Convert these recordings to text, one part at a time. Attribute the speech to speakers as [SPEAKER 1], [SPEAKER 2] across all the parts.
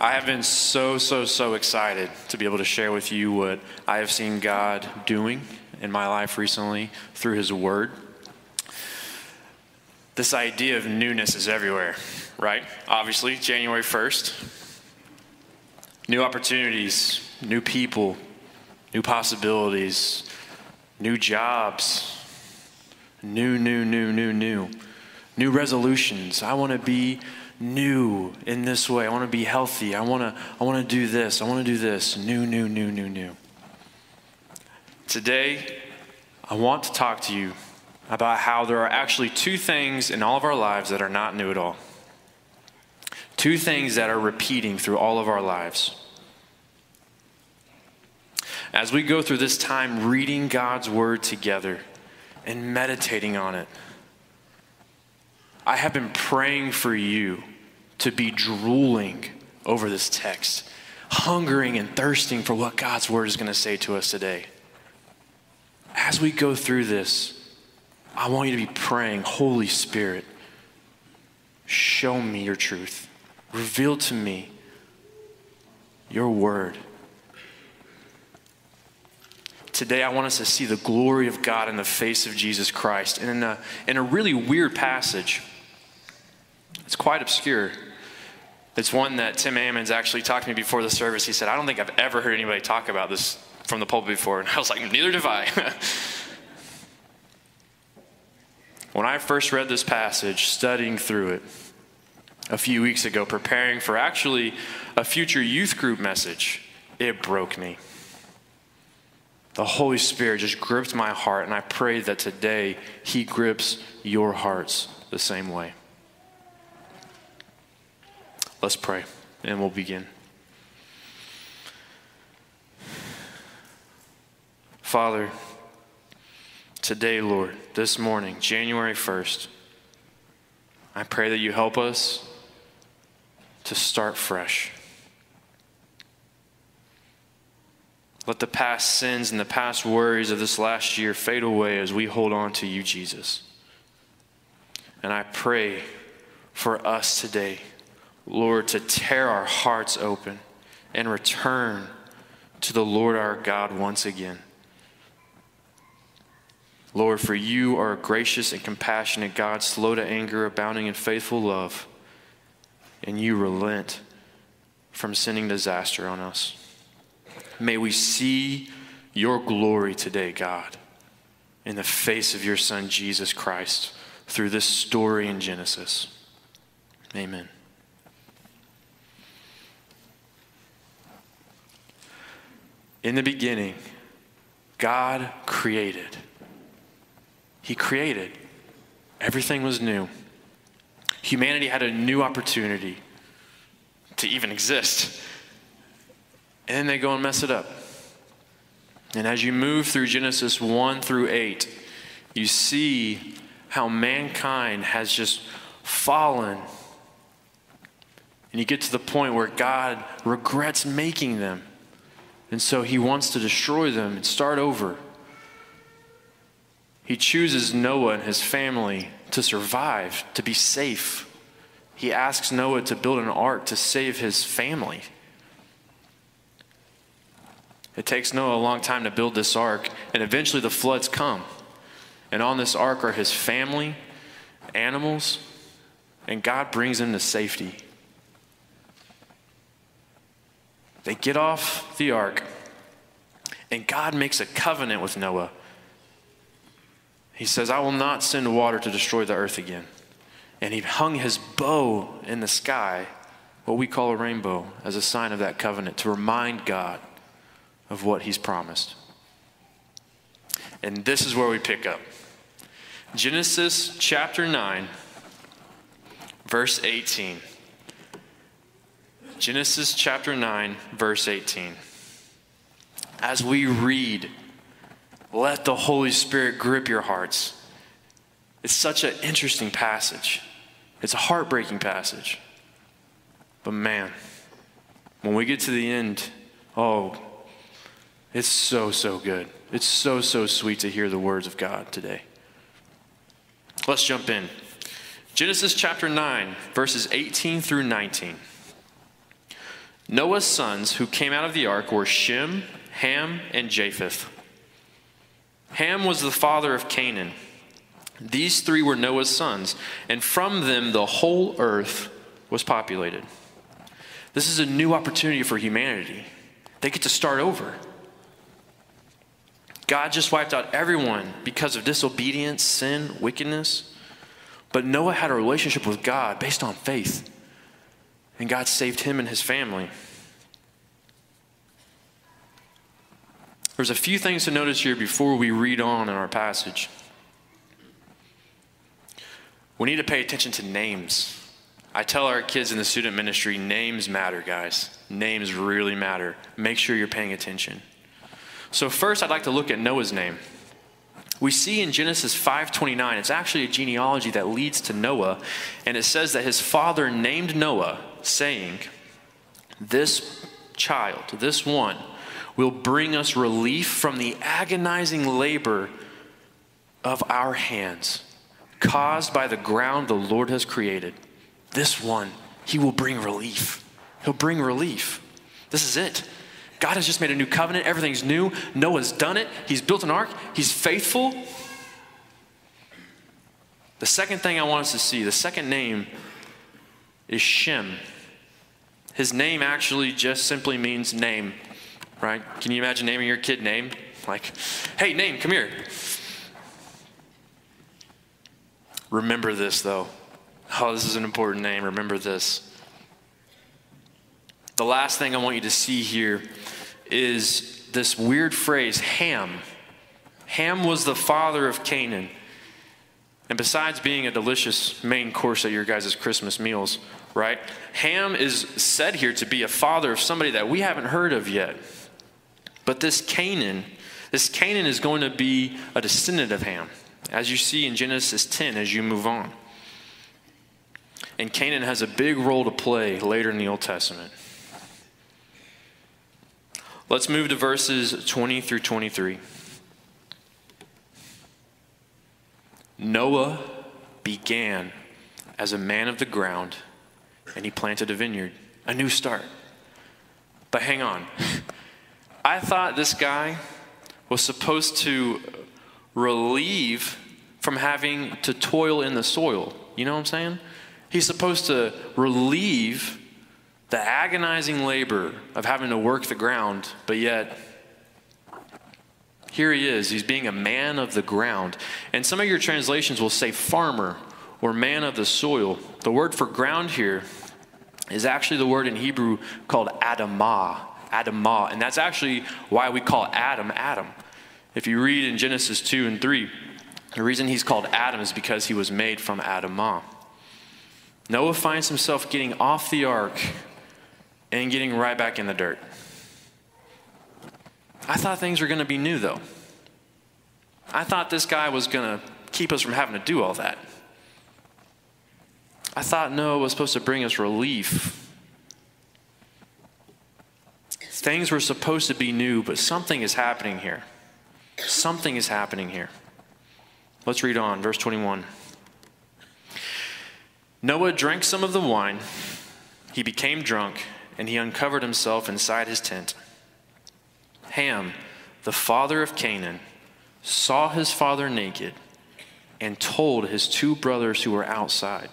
[SPEAKER 1] I have been so, so, so excited to be able to share with you what I have seen God doing in my life recently through His Word. This idea of newness is everywhere, right? Obviously, January 1st, new opportunities, new people, new possibilities, new jobs, new, new, new, new, new, new resolutions. I want to be new in this way. I want to be healthy. I want to I want to do this. I want to do this. New, new, new, new, new. Today, I want to talk to you about how there are actually two things in all of our lives that are not new at all. Two things that are repeating through all of our lives. As we go through this time reading God's word together and meditating on it, I have been praying for you to be drooling over this text, hungering and thirsting for what God's word is going to say to us today. As we go through this, I want you to be praying, Holy Spirit, show me your truth. Reveal to me your word. Today, I want us to see the glory of God in the face of Jesus Christ. And in a, in a really weird passage, it's quite obscure. It's one that Tim Ammons actually talked to me before the service. He said, I don't think I've ever heard anybody talk about this from the pulpit before. And I was like, neither have I. when I first read this passage, studying through it a few weeks ago, preparing for actually a future youth group message, it broke me. The Holy Spirit just gripped my heart, and I pray that today He grips your hearts the same way. Let's pray, and we'll begin. Father, today, Lord, this morning, January 1st, I pray that you help us to start fresh. Let the past sins and the past worries of this last year fade away as we hold on to you, Jesus. And I pray for us today Lord, to tear our hearts open and return to the Lord our God once again. Lord, for you are a gracious and compassionate God, slow to anger, abounding in faithful love, and you relent from sending disaster on us. May we see your glory today, God, in the face of your Son, Jesus Christ, through this story in Genesis. Amen. In the beginning, God created. He created. Everything was new. Humanity had a new opportunity to even exist. And then they go and mess it up. And as you move through Genesis 1 through 8, you see how mankind has just fallen. And you get to the point where God regrets making them. And so he wants to destroy them and start over. He chooses Noah and his family to survive, to be safe. He asks Noah to build an ark to save his family. It takes Noah a long time to build this ark, and eventually the floods come. And on this ark are his family, animals, and God brings them to safety. They get off the ark, and God makes a covenant with Noah. He says, I will not send water to destroy the earth again. And he hung his bow in the sky, what we call a rainbow, as a sign of that covenant to remind God of what he's promised. And this is where we pick up Genesis chapter 9, verse 18. Genesis chapter 9, verse 18. As we read, let the Holy Spirit grip your hearts. It's such an interesting passage. It's a heartbreaking passage. But man, when we get to the end, oh, it's so, so good. It's so, so sweet to hear the words of God today. Let's jump in. Genesis chapter 9, verses 18 through 19. Noah's sons who came out of the ark were Shem, Ham, and Japheth. Ham was the father of Canaan. These three were Noah's sons, and from them the whole earth was populated. This is a new opportunity for humanity. They get to start over. God just wiped out everyone because of disobedience, sin, wickedness. But Noah had a relationship with God based on faith, and God saved him and his family. There's a few things to notice here before we read on in our passage. We need to pay attention to names. I tell our kids in the student ministry names matter, guys. Names really matter. Make sure you're paying attention. So first I'd like to look at Noah's name. We see in Genesis 5:29, it's actually a genealogy that leads to Noah, and it says that his father named Noah, saying, "This child, this one, will bring us relief from the agonizing labor of our hands, caused by the ground the Lord has created. This one, he will bring relief. He'll bring relief. This is it. God has just made a new covenant. Everything's new. Noah's done it. He's built an ark. He's faithful. The second thing I want us to see, the second name is Shem. His name actually just simply means name right? Can you imagine naming your kid name? Like, hey, name, come here. Remember this, though. Oh, this is an important name. Remember this. The last thing I want you to see here is this weird phrase, Ham. Ham was the father of Canaan. And besides being a delicious main course at your guys' Christmas meals, right? Ham is said here to be a father of somebody that we haven't heard of yet. But this Canaan, this Canaan is going to be a descendant of Ham, as you see in Genesis 10 as you move on. And Canaan has a big role to play later in the Old Testament. Let's move to verses 20 through 23. Noah began as a man of the ground, and he planted a vineyard, a new start. But hang on. I thought this guy was supposed to relieve from having to toil in the soil. You know what I'm saying? He's supposed to relieve the agonizing labor of having to work the ground, but yet here he is. He's being a man of the ground. And some of your translations will say farmer or man of the soil. The word for ground here is actually the word in Hebrew called Adamah. Adamah. And that's actually why we call Adam Adam. If you read in Genesis 2 and 3, the reason he's called Adam is because he was made from Adamah. Noah finds himself getting off the ark and getting right back in the dirt. I thought things were going to be new, though. I thought this guy was going to keep us from having to do all that. I thought Noah was supposed to bring us relief Things were supposed to be new, but something is happening here. Something is happening here. Let's read on, verse 21. Noah drank some of the wine. He became drunk, and he uncovered himself inside his tent. Ham, the father of Canaan, saw his father naked and told his two brothers who were outside.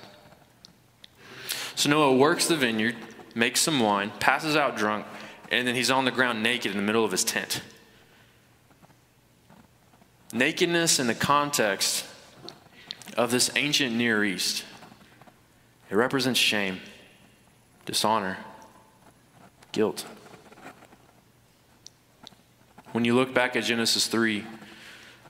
[SPEAKER 1] So Noah works the vineyard, makes some wine, passes out drunk, and then he's on the ground naked in the middle of his tent. Nakedness in the context of this ancient Near East, it represents shame, dishonor, guilt. When you look back at Genesis 3,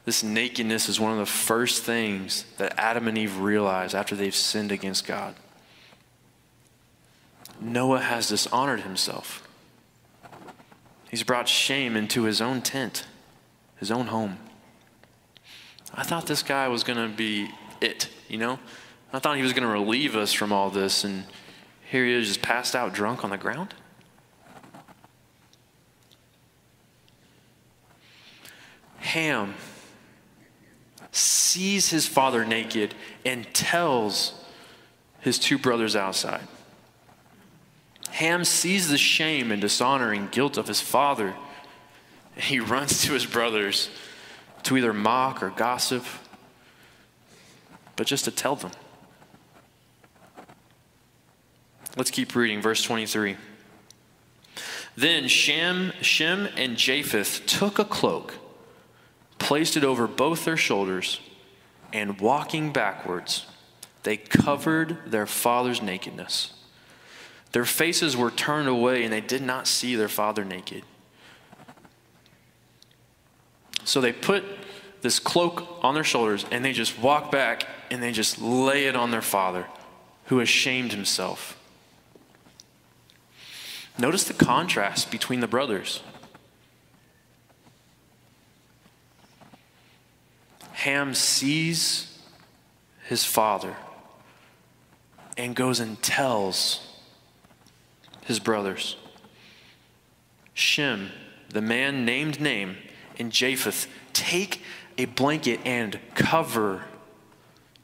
[SPEAKER 1] this nakedness is one of the first things that Adam and Eve realize after they've sinned against God. Noah has dishonored himself. He's brought shame into his own tent, his own home. I thought this guy was going to be it, you know? I thought he was going to relieve us from all this, and here he is just passed out drunk on the ground. Ham sees his father naked and tells his two brothers outside. Ham sees the shame and dishonor and guilt of his father. And he runs to his brothers to either mock or gossip, but just to tell them. Let's keep reading, verse 23. Then Shem, Shem and Japheth took a cloak, placed it over both their shoulders, and walking backwards, they covered their father's nakedness. Their faces were turned away, and they did not see their father naked. So they put this cloak on their shoulders, and they just walk back and they just lay it on their father, who ashamed himself. Notice the contrast between the brothers. Ham sees his father and goes and tells his brothers. Shem, the man named name, and Japheth take a blanket and cover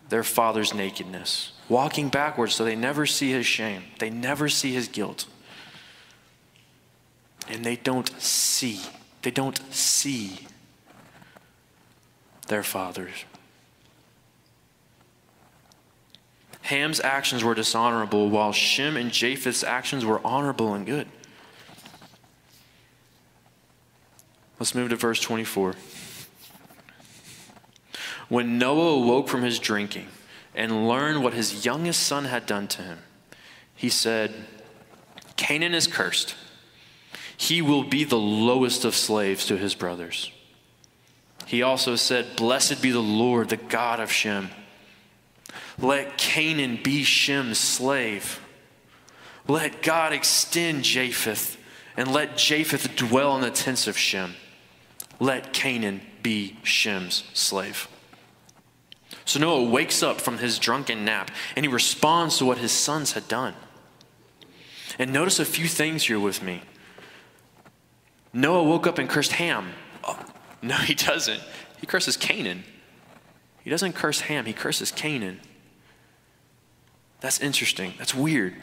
[SPEAKER 1] their father's nakedness, walking backwards so they never see his shame, they never see his guilt. And they don't see, they don't see their fathers. Ham's actions were dishonorable, while Shem and Japheth's actions were honorable and good. Let's move to verse 24. When Noah awoke from his drinking and learned what his youngest son had done to him, he said, Canaan is cursed. He will be the lowest of slaves to his brothers. He also said, Blessed be the Lord, the God of Shem let Canaan be Shem's slave. Let God extend Japheth, and let Japheth dwell in the tents of Shem. Let Canaan be Shem's slave. So Noah wakes up from his drunken nap and he responds to what his sons had done. And notice a few things here with me. Noah woke up and cursed Ham. Oh, no, he doesn't. He curses Canaan. He doesn't curse Ham, he curses Canaan. That's interesting. That's weird.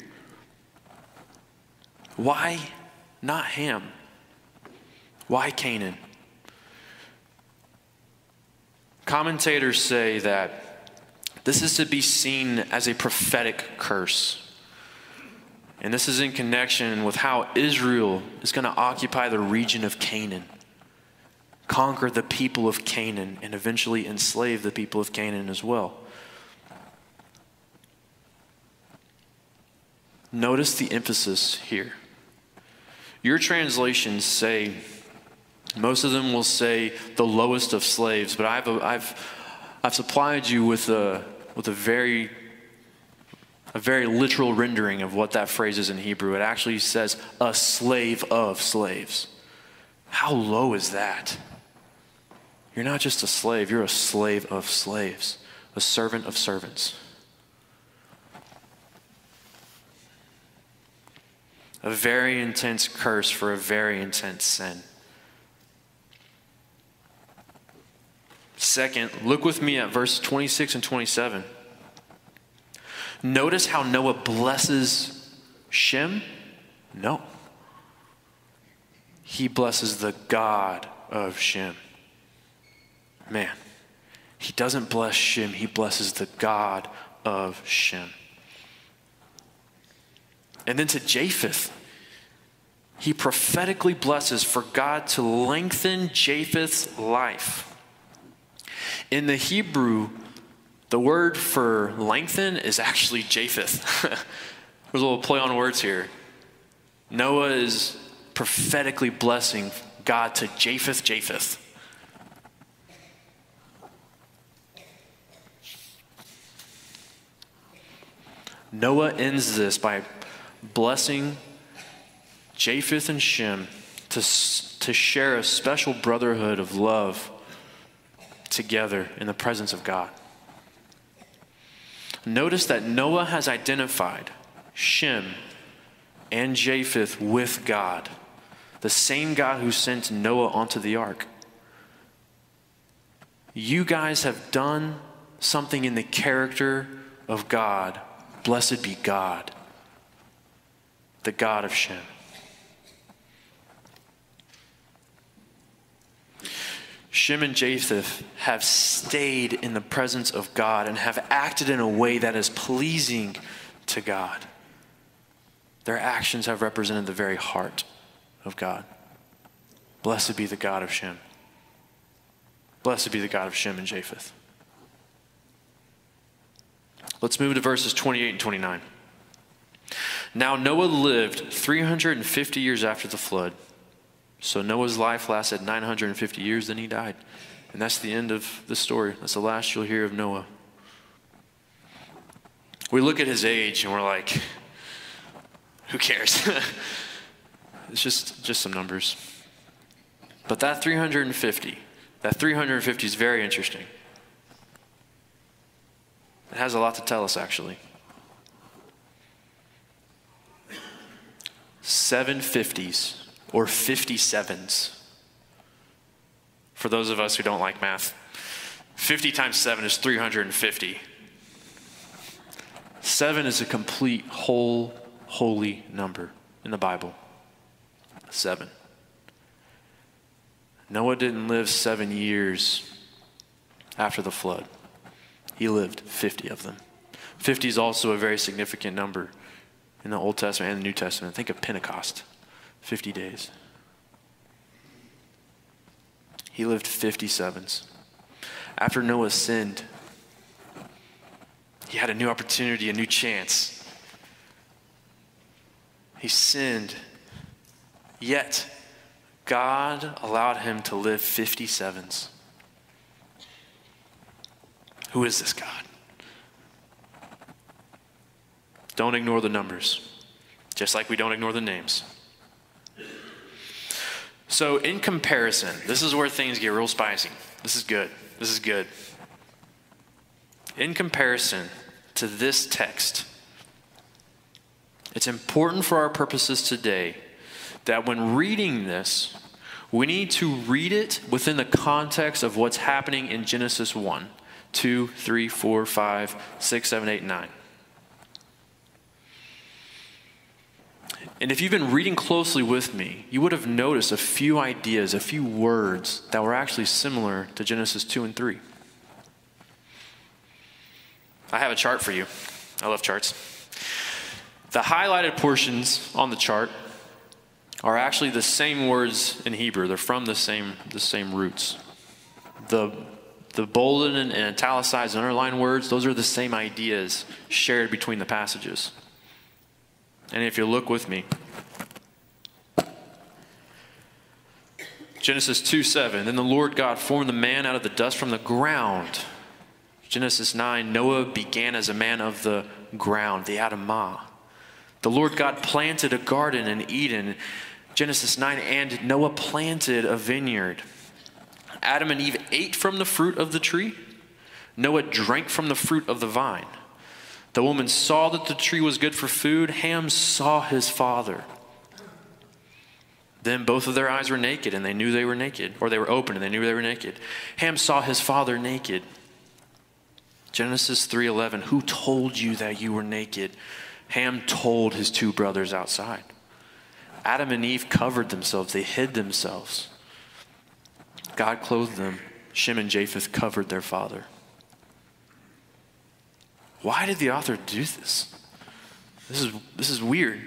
[SPEAKER 1] Why not Ham? Why Canaan? Commentators say that this is to be seen as a prophetic curse. And this is in connection with how Israel is going to occupy the region of Canaan, conquer the people of Canaan, and eventually enslave the people of Canaan as well. Notice the emphasis here. Your translations say, most of them will say the lowest of slaves, but I've, I've, I've supplied you with a, with a very a very literal rendering of what that phrase is in Hebrew. It actually says a slave of slaves. How low is that? You're not just a slave, you're a slave of slaves, a servant of servants. A very intense curse for a very intense sin. Second, look with me at verse 26 and 27. Notice how Noah blesses Shem? No. He blesses the God of Shem. Man, he doesn't bless Shem, he blesses the God of Shem. And then to Japheth, he prophetically blesses for God to lengthen Japheth's life. In the Hebrew, the word for lengthen is actually Japheth. There's a little play on words here. Noah is prophetically blessing God to Japheth, Japheth. Noah ends this by blessing Japheth and Shem to, to share a special brotherhood of love together in the presence of God. Notice that Noah has identified Shem and Japheth with God, the same God who sent Noah onto the ark. You guys have done something in the character of God. Blessed be God. The God of Shem. Shem and Japheth have stayed in the presence of God and have acted in a way that is pleasing to God. Their actions have represented the very heart of God. Blessed be the God of Shem. Blessed be the God of Shem and Japheth. Let's move to verses 28 and 29. Now Noah lived 350 years after the flood. So Noah's life lasted 950 years, then he died. And that's the end of the story. That's the last you'll hear of Noah. We look at his age and we're like, who cares? it's just, just some numbers. But that 350, that 350 is very interesting. It has a lot to tell us, actually. 750s or 57s. For those of us who don't like math, 50 times 7 is 350. 7 is a complete, whole, holy number in the Bible. 7. Noah didn't live seven years after the flood, he lived 50 of them. 50 is also a very significant number in the Old Testament and the New Testament. Think of Pentecost. 50 days. He lived 57s. After Noah sinned, he had a new opportunity, a new chance. He sinned, yet God allowed him to live 57s. Who is this God? Don't ignore the numbers, just like we don't ignore the names. So, in comparison, this is where things get real spicy. This is good. This is good. In comparison to this text, it's important for our purposes today that when reading this, we need to read it within the context of what's happening in Genesis 1, 2, 3, 4, 5, 6, 7, 8, 9. And if you've been reading closely with me, you would have noticed a few ideas, a few words that were actually similar to Genesis 2 and 3. I have a chart for you. I love charts. The highlighted portions on the chart are actually the same words in Hebrew. They're from the same, the same roots. The, the bolded and italicized and underlined words, those are the same ideas shared between the passages. And if you look with me, Genesis 2 7. Then the Lord God formed the man out of the dust from the ground. Genesis 9. Noah began as a man of the ground, the Adamah. The Lord God planted a garden in Eden. Genesis 9. And Noah planted a vineyard. Adam and Eve ate from the fruit of the tree. Noah drank from the fruit of the vine. The woman saw that the tree was good for food. Ham saw his father. Then both of their eyes were naked, and they knew they were naked, or they were open, and they knew they were naked. Ham saw his father naked. Genesis 3:11 Who told you that you were naked? Ham told his two brothers outside. Adam and Eve covered themselves, they hid themselves. God clothed them. Shem and Japheth covered their father. Why did the author do this? This is, this is weird.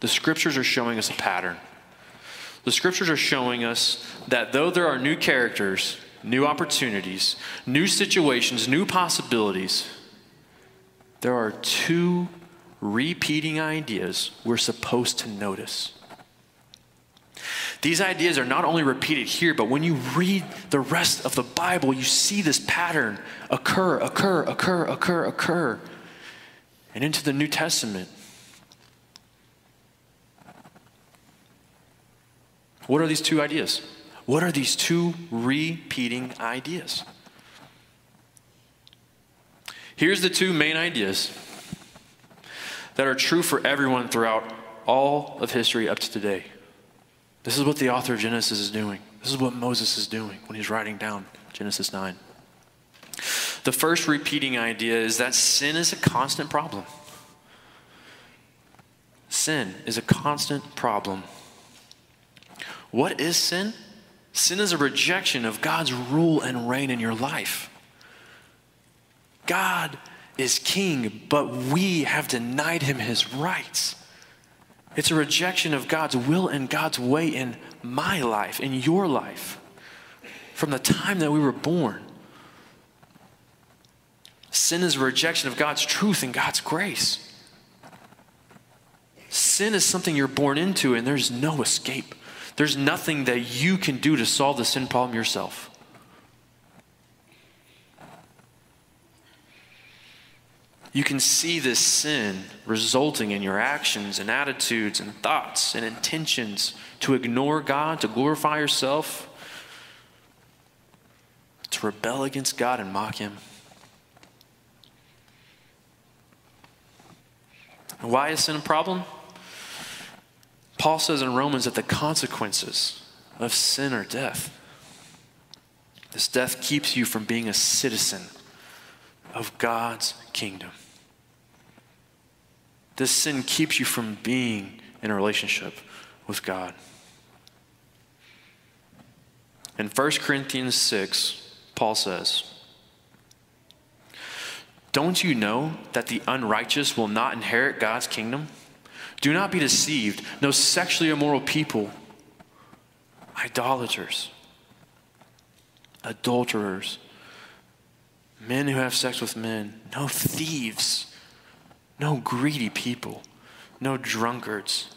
[SPEAKER 1] The scriptures are showing us a pattern. The scriptures are showing us that though there are new characters, new opportunities, new situations, new possibilities, there are two repeating ideas we're supposed to notice. These ideas are not only repeated here, but when you read the rest of the Bible, you see this pattern occur, occur, occur, occur, occur. And into the New Testament. What are these two ideas? What are these two repeating ideas? Here's the two main ideas that are true for everyone throughout all of history up to today. This is what the author of Genesis is doing. This is what Moses is doing when he's writing down Genesis 9. The first repeating idea is that sin is a constant problem. Sin is a constant problem. What is sin? Sin is a rejection of God's rule and reign in your life. God is king, but we have denied him his rights. It's a rejection of God's will and God's way in my life, in your life, from the time that we were born. Sin is a rejection of God's truth and God's grace. Sin is something you're born into, and there's no escape. There's nothing that you can do to solve the sin problem yourself. You can see this sin resulting in your actions and attitudes and thoughts and intentions to ignore God, to glorify yourself, to rebel against God and mock Him. Why is sin a problem? Paul says in Romans that the consequences of sin are death. This death keeps you from being a citizen of God's kingdom. This sin keeps you from being in a relationship with God. In 1 Corinthians 6, Paul says, Don't you know that the unrighteous will not inherit God's kingdom? Do not be deceived. No sexually immoral people, idolaters, adulterers, men who have sex with men, no thieves, no greedy people, no drunkards,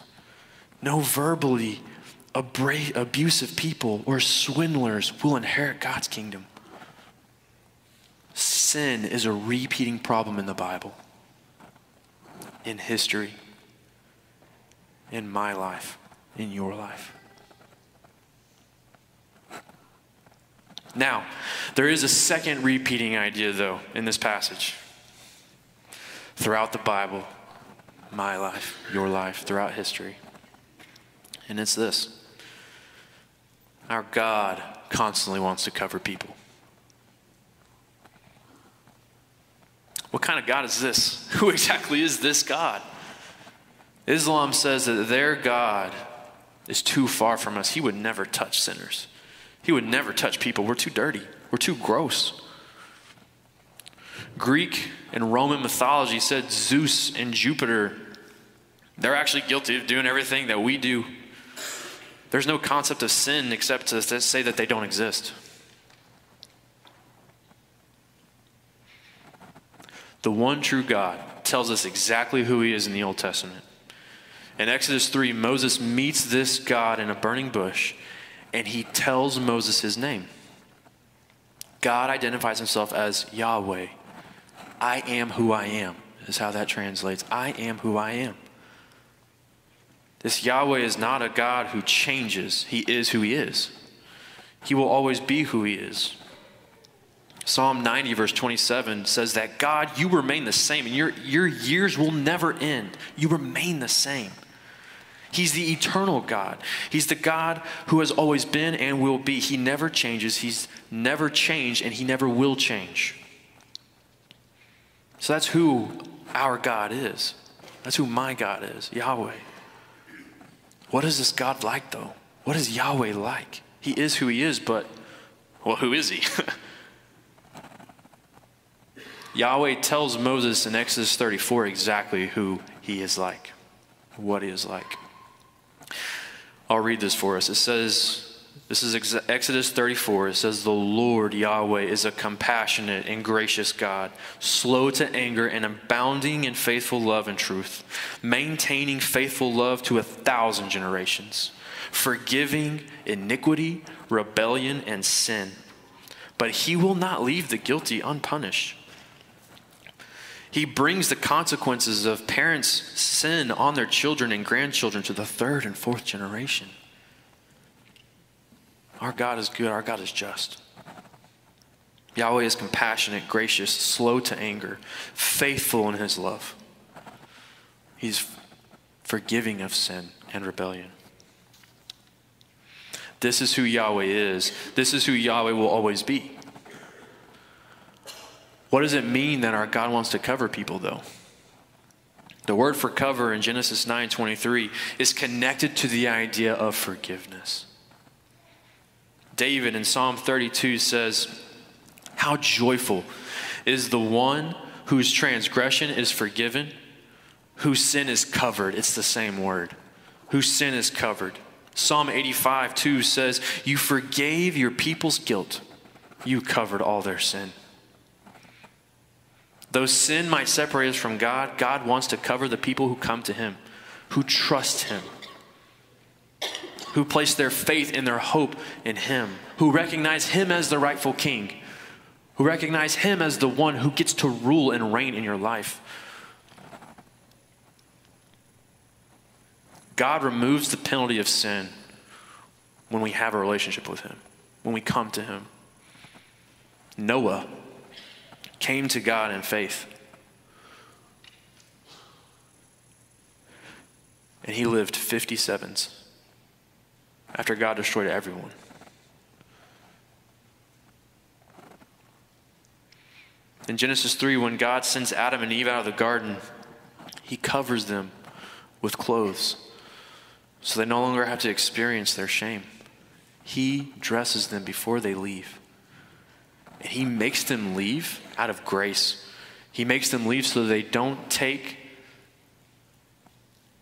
[SPEAKER 1] no verbally abra- abusive people or swindlers will inherit God's kingdom. Sin is a repeating problem in the Bible, in history in my life, in your life. Now, there is a second repeating idea, though, in this passage. Throughout the Bible, my life, your life, throughout history. And it's this our God constantly wants to cover people. What kind of God is this? Who exactly is this God? Islam says that their God is too far from us. He would never touch sinners, He would never touch people. We're too dirty, we're too gross. Greek and Roman mythology said Zeus and Jupiter, they're actually guilty of doing everything that we do. There's no concept of sin except to say that they don't exist. The one true God tells us exactly who he is in the Old Testament. In Exodus 3, Moses meets this God in a burning bush and he tells Moses his name. God identifies himself as Yahweh. I am who I am, is how that translates. I am who I am. This Yahweh is not a God who changes, he is who he is. He will always be who he is. Psalm 90, verse 27 says that God, you remain the same, and your, your years will never end. You remain the same. He's the eternal God. He's the God who has always been and will be. He never changes. He's never changed and he never will change. So that's who our God is. That's who my God is, Yahweh. What is this God like, though? What is Yahweh like? He is who he is, but, well, who is he? Yahweh tells Moses in Exodus 34 exactly who he is like, what he is like. I'll read this for us. It says, this is Exodus 34. It says, The Lord Yahweh is a compassionate and gracious God, slow to anger and abounding in faithful love and truth, maintaining faithful love to a thousand generations, forgiving iniquity, rebellion, and sin. But he will not leave the guilty unpunished. He brings the consequences of parents' sin on their children and grandchildren to the third and fourth generation. Our God is good, our God is just. Yahweh is compassionate, gracious, slow to anger, faithful in his love. He's forgiving of sin and rebellion. This is who Yahweh is. This is who Yahweh will always be. What does it mean that our God wants to cover people, though? The word for cover in Genesis 9:23 is connected to the idea of forgiveness. David in Psalm 32 says, "How joyful is the one whose transgression is forgiven, whose sin is covered." It's the same word. Whose sin is covered. Psalm 85 2 says, You forgave your people's guilt, you covered all their sin. Though sin might separate us from God, God wants to cover the people who come to Him, who trust Him, who place their faith and their hope in Him, who recognize Him as the rightful King, who recognize Him as the one who gets to rule and reign in your life. God removes the penalty of sin when we have a relationship with Him, when we come to Him. Noah came to God in faith. And he lived 57s after God destroyed everyone. In Genesis 3, when God sends Adam and Eve out of the garden, he covers them with clothes so they no longer have to experience their shame. He dresses them before they leave. And he makes them leave out of grace. He makes them leave so they don't take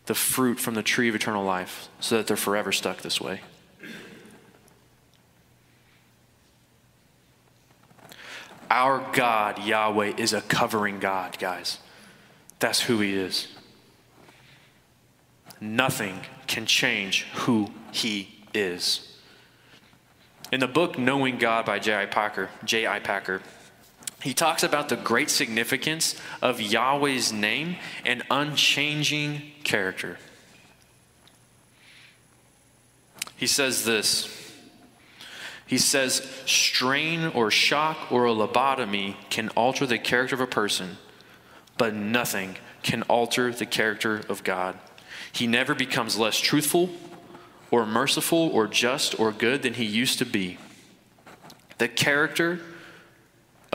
[SPEAKER 1] the fruit from the tree of eternal life, so that they're forever stuck this way. Our God, Yahweh, is a covering God, guys. That's who He is. Nothing can change who He is. In the book Knowing God by J.I. Packer, J.I. Packer, he talks about the great significance of Yahweh's name and unchanging character. He says this. He says, strain or shock or a lobotomy can alter the character of a person, but nothing can alter the character of God. He never becomes less truthful or merciful or just or good than he used to be. The character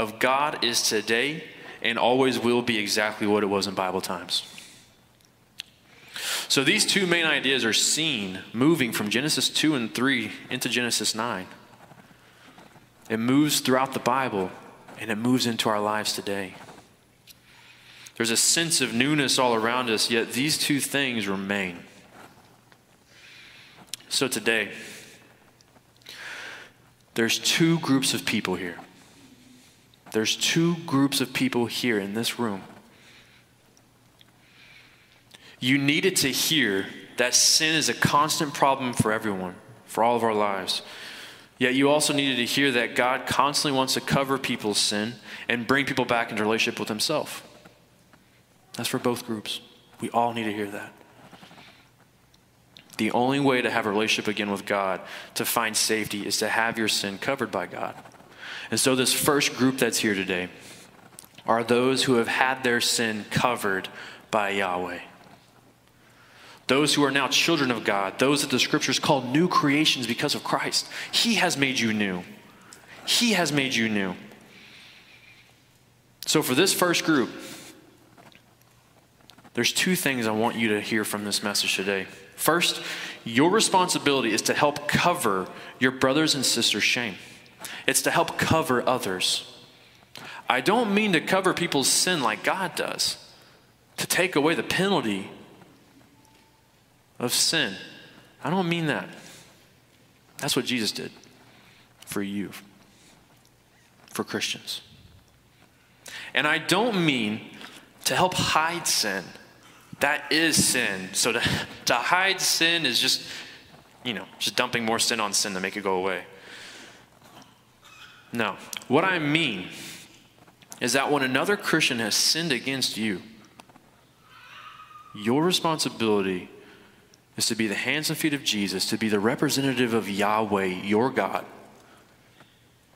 [SPEAKER 1] of God is today and always will be exactly what it was in Bible times. So these two main ideas are seen moving from Genesis 2 and 3 into Genesis 9. It moves throughout the Bible and it moves into our lives today. There's a sense of newness all around us, yet these two things remain. So today, there's two groups of people here. There's two groups of people here in this room. You needed to hear that sin is a constant problem for everyone, for all of our lives. Yet you also needed to hear that God constantly wants to cover people's sin and bring people back into relationship with Himself. That's for both groups. We all need to hear that. The only way to have a relationship again with God, to find safety, is to have your sin covered by God. And so, this first group that's here today are those who have had their sin covered by Yahweh. Those who are now children of God, those that the scriptures call new creations because of Christ. He has made you new. He has made you new. So, for this first group, there's two things I want you to hear from this message today. First, your responsibility is to help cover your brothers and sisters' shame. It's to help cover others. I don't mean to cover people's sin like God does, to take away the penalty of sin. I don't mean that. That's what Jesus did for you, for Christians. And I don't mean to help hide sin that is sin. So to, to hide sin is just, you know, just dumping more sin on sin to make it go away. No. What I mean is that when another Christian has sinned against you, your responsibility is to be the hands and feet of Jesus, to be the representative of Yahweh, your God,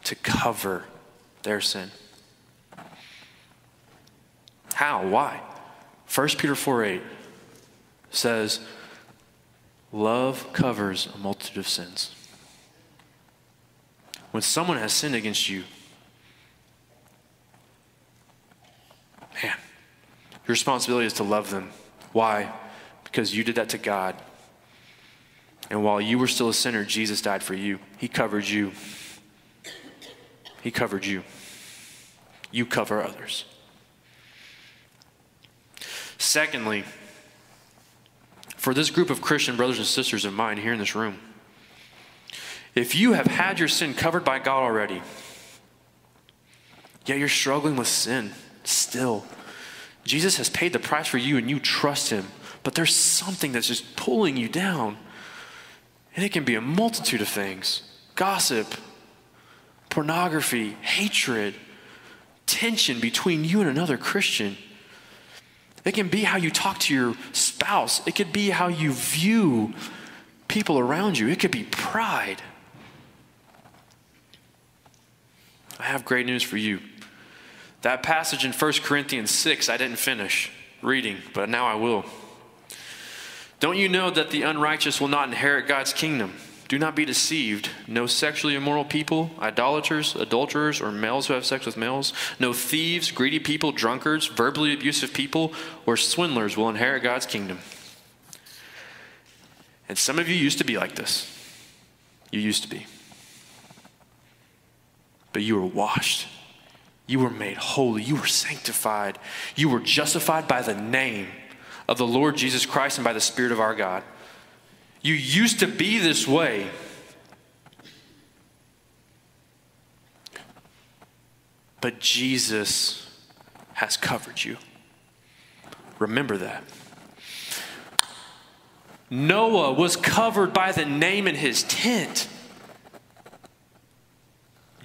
[SPEAKER 1] to cover their sin. How? Why? 1 Peter 4 8 says, Love covers a multitude of sins. When someone has sinned against you, man, Your responsibility is to love them. Why? Because you did that to God. And while you were still a sinner, Jesus died for you. He covered you. He covered you. You cover others. Secondly, for this group of Christian brothers and sisters of mine here in this room, if you have had your sin covered by God already, yet you're struggling with sin still, Jesus has paid the price for you and you trust him, but there's something that's just pulling you down. And it can be a multitude of things gossip, pornography, hatred, tension between you and another Christian. It can be how you talk to your spouse. It could be how you view people around you. It could be pride. I have great news for you. That passage in 1 Corinthians 6, I didn't finish reading, but now I will. Don't you know that the unrighteous will not inherit God's kingdom? Do not be deceived. No sexually immoral people, idolaters, adulterers, or males who have sex with males, no thieves, greedy people, drunkards, verbally abusive people, or swindlers will inherit God's kingdom. And some of you used to be like this. You used to be. But you were washed. You were made holy. You were sanctified. You were justified by the name of the Lord Jesus Christ and by the Spirit of our God. You used to be this way. But Jesus has covered you. Remember that. Noah was covered by the name in his tent.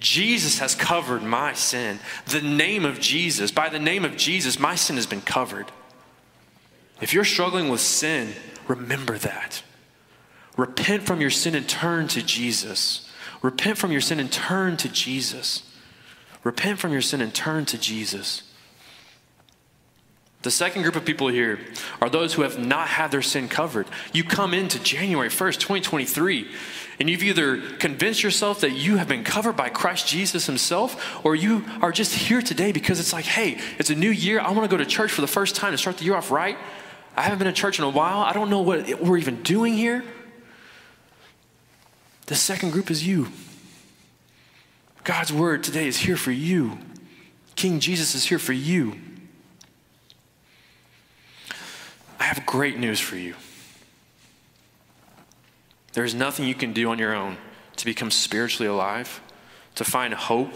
[SPEAKER 1] Jesus has covered my sin. The name of Jesus, by the name of Jesus, my sin has been covered. If you're struggling with sin, remember that. Repent from your sin and turn to Jesus. Repent from your sin and turn to Jesus. Repent from your sin and turn to Jesus. The second group of people here are those who have not had their sin covered. You come into January 1st, 2023, and you've either convinced yourself that you have been covered by Christ Jesus Himself, or you are just here today because it's like, hey, it's a new year. I want to go to church for the first time to start the year off right. I haven't been to church in a while. I don't know what we're even doing here. The second group is you. God's word today is here for you. King Jesus is here for you. I have great news for you. There's nothing you can do on your own to become spiritually alive, to find hope,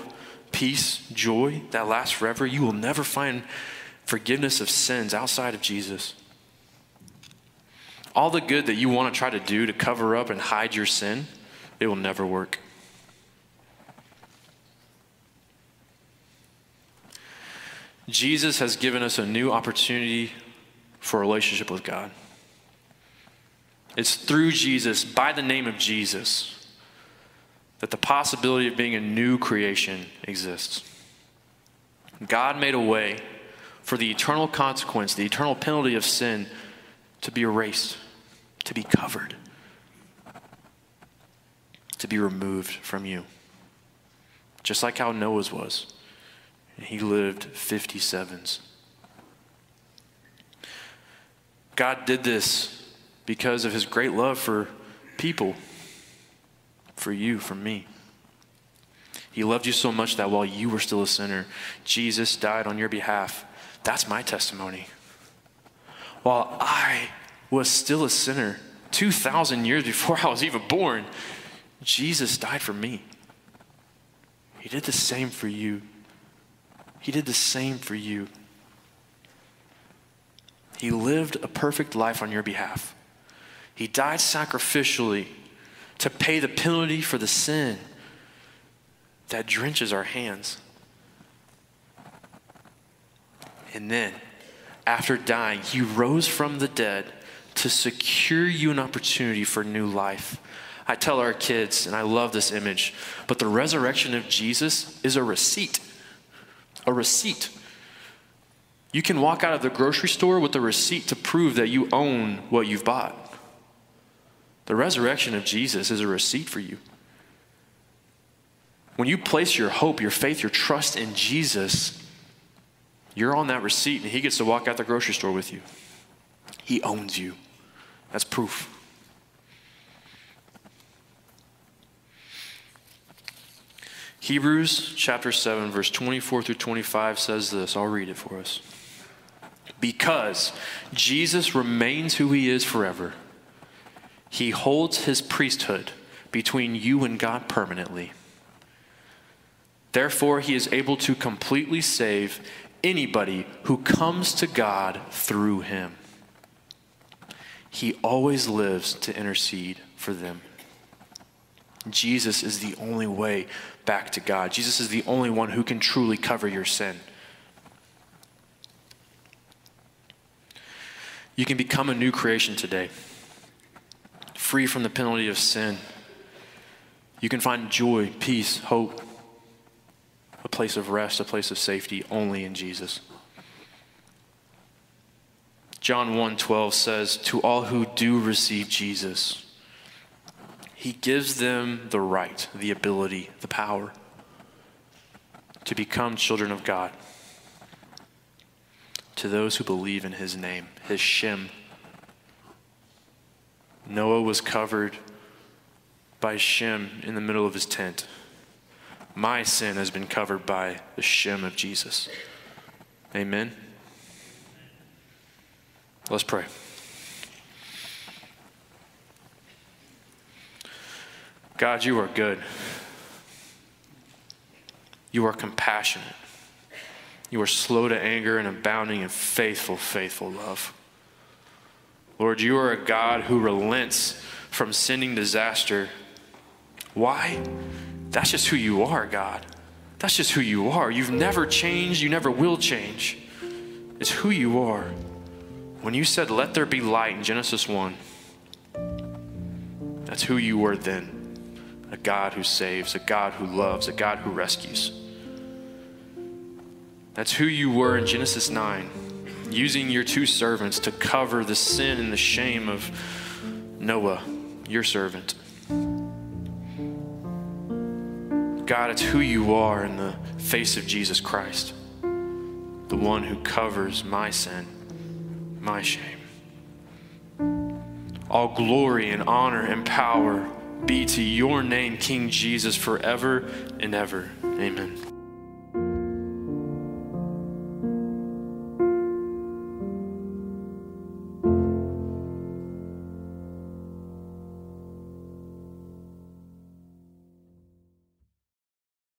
[SPEAKER 1] peace, joy that lasts forever. You will never find forgiveness of sins outside of Jesus. All the good that you want to try to do to cover up and hide your sin, it will never work. Jesus has given us a new opportunity for a relationship with God. It's through Jesus, by the name of Jesus, that the possibility of being a new creation exists. God made a way for the eternal consequence, the eternal penalty of sin to be erased, to be covered to be removed from you. Just like how Noah's was. He lived 57s. God did this because of his great love for people, for you, for me. He loved you so much that while you were still a sinner, Jesus died on your behalf. That's my testimony. While I was still a sinner, 2,000 years before I was even born, Jesus died for me. He did the same for you. He did the same for you. He lived a perfect life on your behalf. He died sacrificially to pay the penalty for the sin that drenches our hands. And then, after dying, he rose from the dead to secure you an opportunity for new life. I tell our kids, and I love this image, but the resurrection of Jesus is a receipt. A receipt. You can walk out of the grocery store with a receipt to prove that you own what you've bought. The resurrection of Jesus is a receipt for you. When you place your hope, your faith, your trust in Jesus, You're on that receipt, and he gets to walk out the grocery store with you. He owns you. That's proof. Hebrews chapter 7, verse 24 through 25 says this. I'll read it for us. Because Jesus remains who he is forever, he holds his priesthood between you and God permanently. Therefore, he is able to completely save anybody who comes to God through him. He always lives to intercede for them. Jesus is the only way back to God. Jesus is the only one who can truly cover your sin. You can become a new creation today, free from the penalty of sin. You can find joy, peace, hope, a place of rest, a place of safety only in Jesus. John 1:12 says, "To all who do receive Jesus, he gives them the right, the ability, the power to become children of God. To those who believe in his name, his Shem. Noah was covered by Shem in the middle of his tent. My sin has been covered by the Shem of Jesus. Amen. Let's pray. God, you are good. You are compassionate. You are slow to anger and abounding in faithful, faithful love. Lord, you are a God who relents from sending disaster. Why? That's just who you are, God. That's just who you are. You've never changed, you never will change. It's who you are. When you said, Let there be light in Genesis 1, that's who you were then a God who saves, a God who loves, a God who rescues. That's who you were in Genesis 9, using your two servants to cover the sin and the shame of Noah, your servant. God, it's who you are in the face of Jesus Christ, the one who covers my sin, my shame. All glory and honor and power be to your name, King Jesus, forever and ever. Amen.